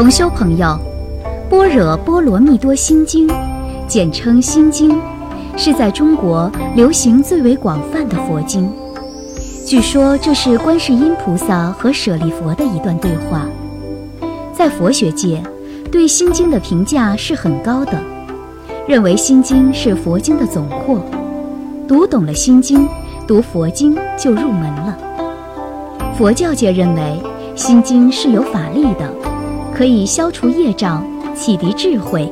同修朋友，《般若波罗蜜多心经》，简称《心经》，是在中国流行最为广泛的佛经。据说这是观世音菩萨和舍利佛的一段对话。在佛学界，对《心经》的评价是很高的，认为《心经》是佛经的总括，读懂了《心经》，读佛经就入门了。佛教界认为，《心经》是有法力的。可以消除业障，启迪智慧，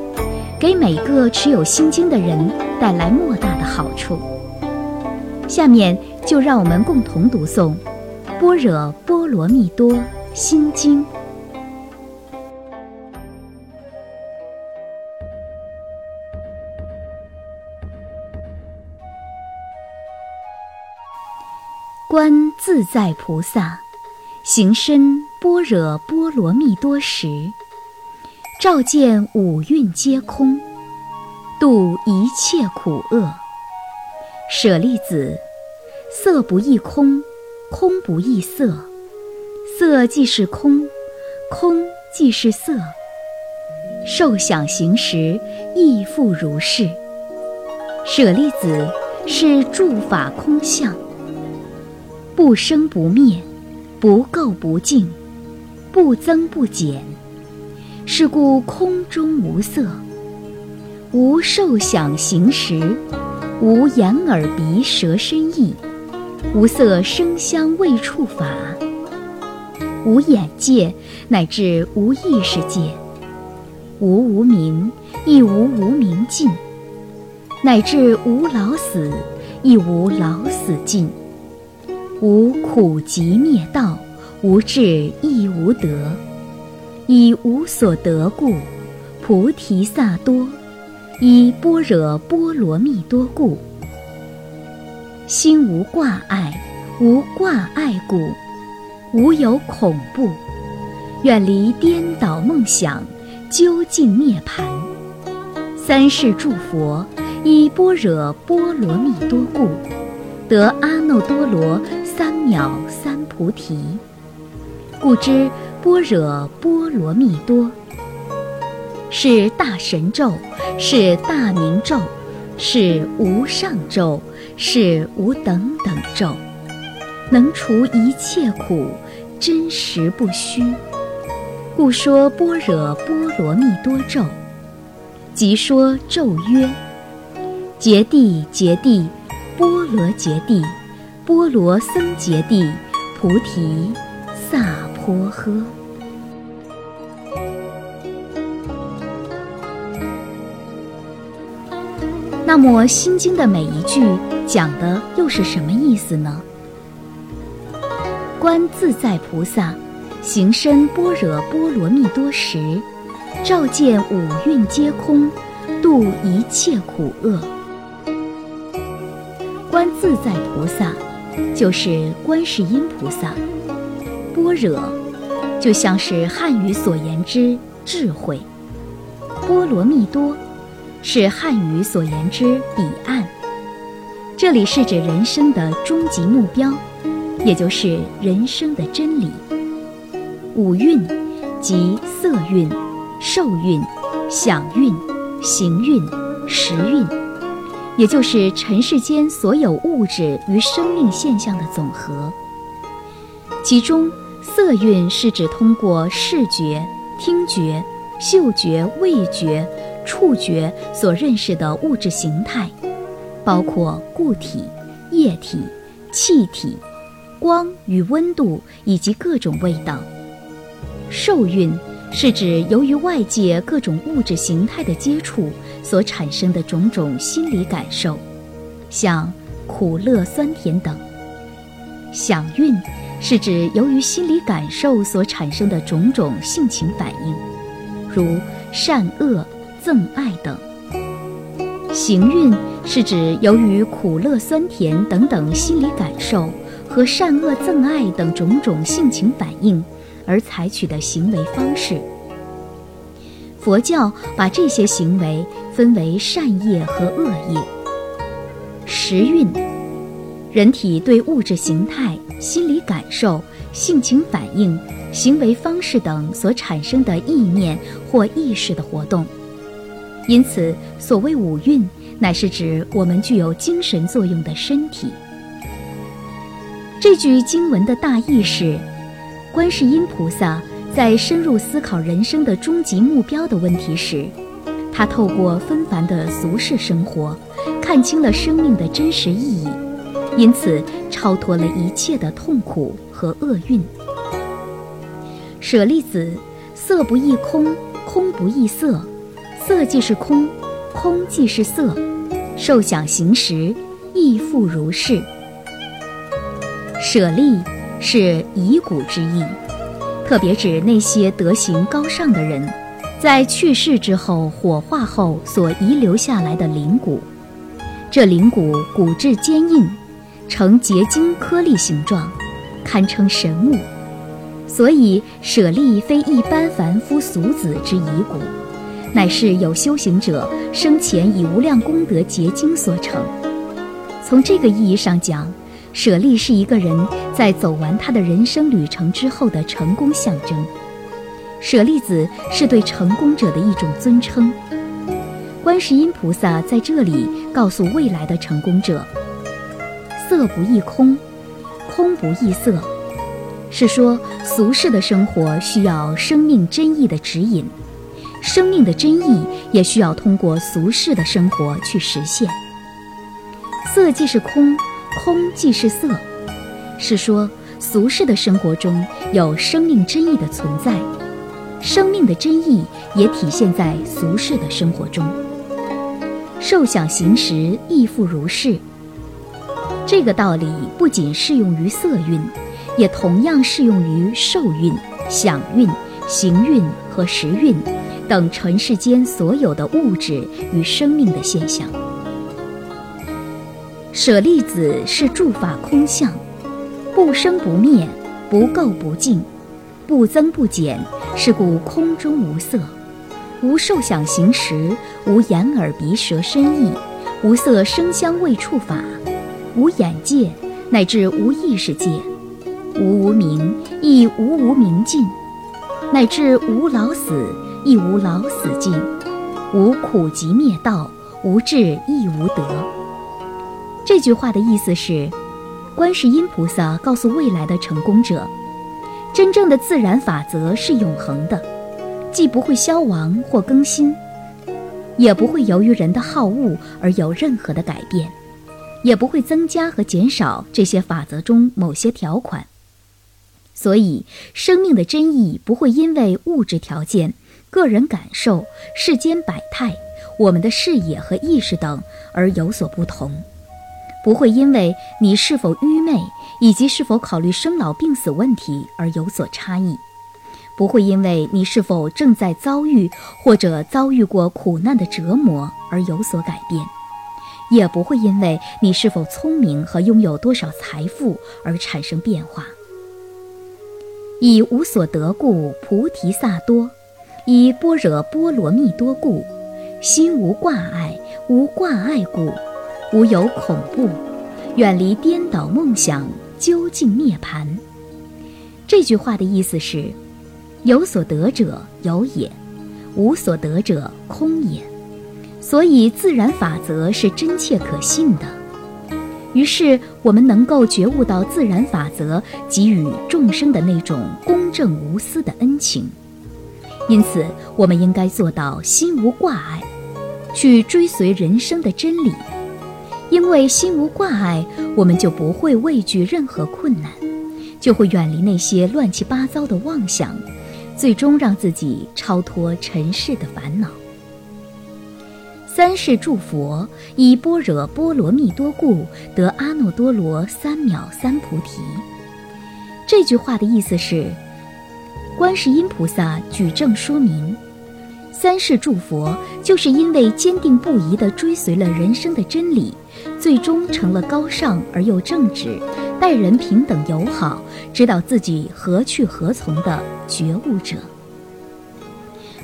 给每个持有心经的人带来莫大的好处。下面就让我们共同读诵《般若波罗蜜多心经》。观自在菩萨。行深般若波罗蜜多时，照见五蕴皆空，度一切苦厄。舍利子，色不异空，空不异色，色即是空，空即是色。受想行识亦复如是。舍利子，是诸法空相，不生不灭。不垢不净，不增不减，是故空中无色，无受想行识，无眼耳鼻舌身意，无色声香味触法，无眼界乃至无意识界，无无明亦无无明尽，乃至无老死亦无老死尽。无苦集灭道，无智亦无得，以无所得故，菩提萨多；以般若波罗蜜多故，心无挂碍，无挂碍故，无有恐怖，远离颠倒梦想，究竟涅盘。三世诸佛，以般若波罗蜜多故，得阿耨多罗。三藐三菩提，故知般若波罗蜜多是大神咒，是大明咒，是无上咒，是无等等咒，能除一切苦，真实不虚。故说般若波罗蜜多咒，即说咒曰：揭谛揭谛，波罗揭谛。波罗僧揭谛，菩提萨婆诃。那么，《心经》的每一句讲的又是什么意思呢？观自在菩萨行深般若波罗蜜多时，照见五蕴皆空，度一切苦厄。观自在菩萨。就是观世音菩萨，般若就像是汉语所言之智慧，波罗蜜多是汉语所言之彼岸。这里是指人生的终极目标，也就是人生的真理。五蕴即色蕴、受蕴、想蕴、行蕴、识蕴。也就是尘世间所有物质与生命现象的总和。其中，色蕴是指通过视觉、听觉、嗅觉、味觉、触觉所认识的物质形态，包括固体、液体、气体、光与温度以及各种味道。受蕴是指由于外界各种物质形态的接触。所产生的种种心理感受，像苦乐酸甜等；想蕴是指由于心理感受所产生的种种性情反应，如善恶、憎爱等；行蕴是指由于苦乐酸甜等等心理感受和善恶憎爱等种种性情反应而采取的行为方式。佛教把这些行为分为善业和恶业。时运，人体对物质形态、心理感受、性情反应、行为方式等所产生的意念或意识的活动。因此，所谓五蕴，乃是指我们具有精神作用的身体。这句经文的大意是：观世音菩萨在深入思考人生的终极目标的问题时，他透过纷繁的俗世生活，看清了生命的真实意义，因此超脱了一切的痛苦和厄运。舍利子，色不异空，空不异色，色即是空，空即是色，受想行识，亦复如是。舍利是遗骨之意，特别指那些德行高尚的人，在去世之后火化后所遗留下来的灵骨。这灵骨骨质坚硬，呈结晶颗粒形状，堪称神物。所以舍利非一般凡夫俗子之遗骨，乃是有修行者生前以无量功德结晶所成。从这个意义上讲。舍利是一个人在走完他的人生旅程之后的成功象征，舍利子是对成功者的一种尊称。观世音菩萨在这里告诉未来的成功者：色不异空，空不异色，是说俗世的生活需要生命真意的指引，生命的真意也需要通过俗世的生活去实现。色即是空。空即是色，是说俗世的生活中有生命真意的存在，生命的真意也体现在俗世的生活中。受想行识亦复如是。这个道理不仅适用于色蕴，也同样适用于受蕴、想蕴、行蕴和识蕴等尘世间所有的物质与生命的现象。舍利子是诸法空相，不生不灭，不垢不净，不增不减，是故空中无色，无受想行识，无眼耳鼻舌身意，无色声香味触法，无眼界，乃至无意识界，无无明，亦无无明尽，乃至无老死，亦无老死尽，无苦集灭道，无智亦无得。这句话的意思是，观世音菩萨告诉未来的成功者，真正的自然法则是永恒的，既不会消亡或更新，也不会由于人的好恶而有任何的改变，也不会增加和减少这些法则中某些条款。所以，生命的真意不会因为物质条件、个人感受、世间百态、我们的视野和意识等而有所不同。不会因为你是否愚昧，以及是否考虑生老病死问题而有所差异；不会因为你是否正在遭遇或者遭遇过苦难的折磨而有所改变；也不会因为你是否聪明和拥有多少财富而产生变化。以无所得故，菩提萨多；以般若波罗蜜多故，心无挂碍，无挂碍故。无有恐怖，远离颠倒梦想，究竟涅槃。这句话的意思是：有所得者有也，无所得者空也。所以自然法则是真切可信的。于是我们能够觉悟到自然法则给予众生的那种公正无私的恩情。因此，我们应该做到心无挂碍，去追随人生的真理。因为心无挂碍，我们就不会畏惧任何困难，就会远离那些乱七八糟的妄想，最终让自己超脱尘世的烦恼。三世诸佛以般若波罗蜜多故得阿耨多罗三藐三菩提。这句话的意思是，观世音菩萨举证说明。三世诸佛就是因为坚定不移地追随了人生的真理，最终成了高尚而又正直、待人平等友好、知道自己何去何从的觉悟者。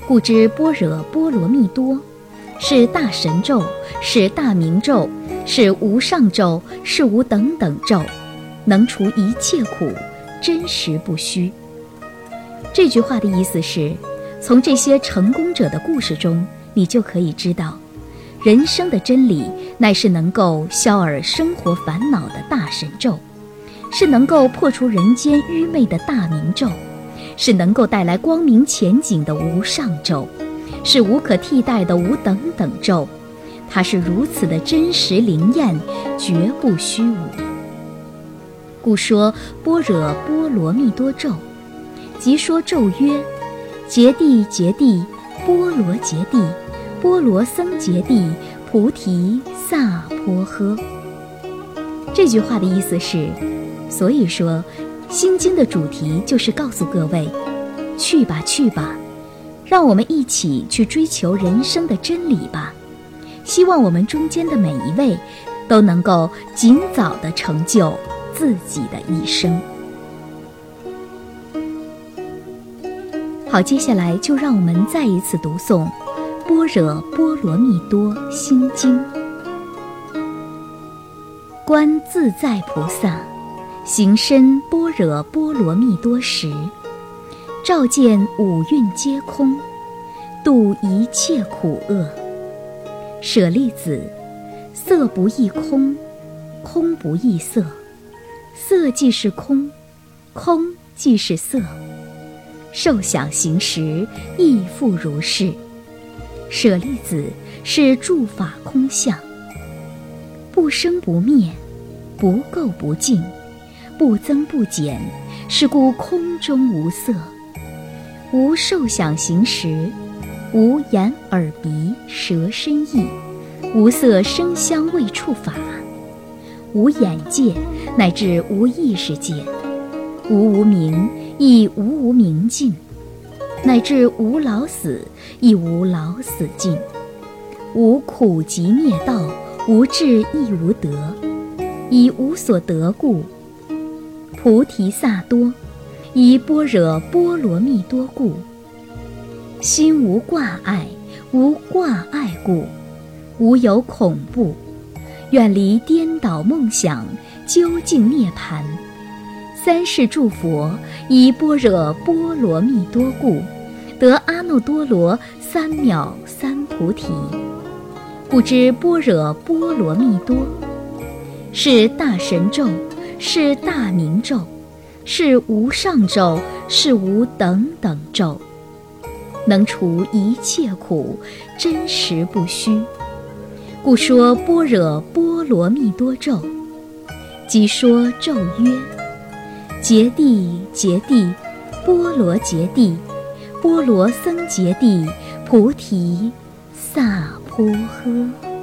故知般若波罗蜜多，是大神咒，是大明咒，是无上咒，是无等等咒，能除一切苦，真实不虚。这句话的意思是，从这些成功者的故事中，你就可以知道，人生的真理乃是能够消尔生活烦恼的大神咒，是能够破除人间愚昧的大明咒，是能够带来光明前景的无上咒，是无可替代的无等等咒。它是如此的真实灵验，绝不虚无。故说般若波罗蜜多咒，即说咒曰：揭谛揭谛，波罗揭谛，波罗僧揭谛，菩提萨婆诃。这句话的意思是，所以说，《心经》的主题就是告诉各位：去吧去吧，让我们一起去追求人生的真理吧。希望我们中间的每一位，都能够尽早的成就自己的一生。好，接下来就让我们再一次读诵《般若波罗蜜多心经》。观自在菩萨行深般若波罗蜜多时，照见五蕴皆空，度一切苦厄。舍利子，色不异空，空不异色，色即是空，空即是色。受想行识亦复如是。舍利子是诸法空相，不生不灭，不垢不净，不增不减，是故空中无色，无受想行识。无眼耳鼻舌身意，无色声香味触法，无眼界乃至无意识界，无无明亦无无明尽，乃至无老死亦无老死尽，无苦集灭道，无智亦无得，以无所得故，菩提萨多，以般若波罗蜜多故。心无挂碍，无挂碍故，无有恐怖，远离颠倒梦想，究竟涅槃。三世诸佛以般若波罗蜜多故，得阿耨多罗三藐三菩提。故知般若波罗蜜多是大神咒，是大明咒，是无上咒，是无等等咒。能除一切苦，真实不虚，故说般若波罗蜜多咒，即说咒曰：揭谛揭谛，波罗揭谛，波罗僧揭谛，菩提萨婆诃。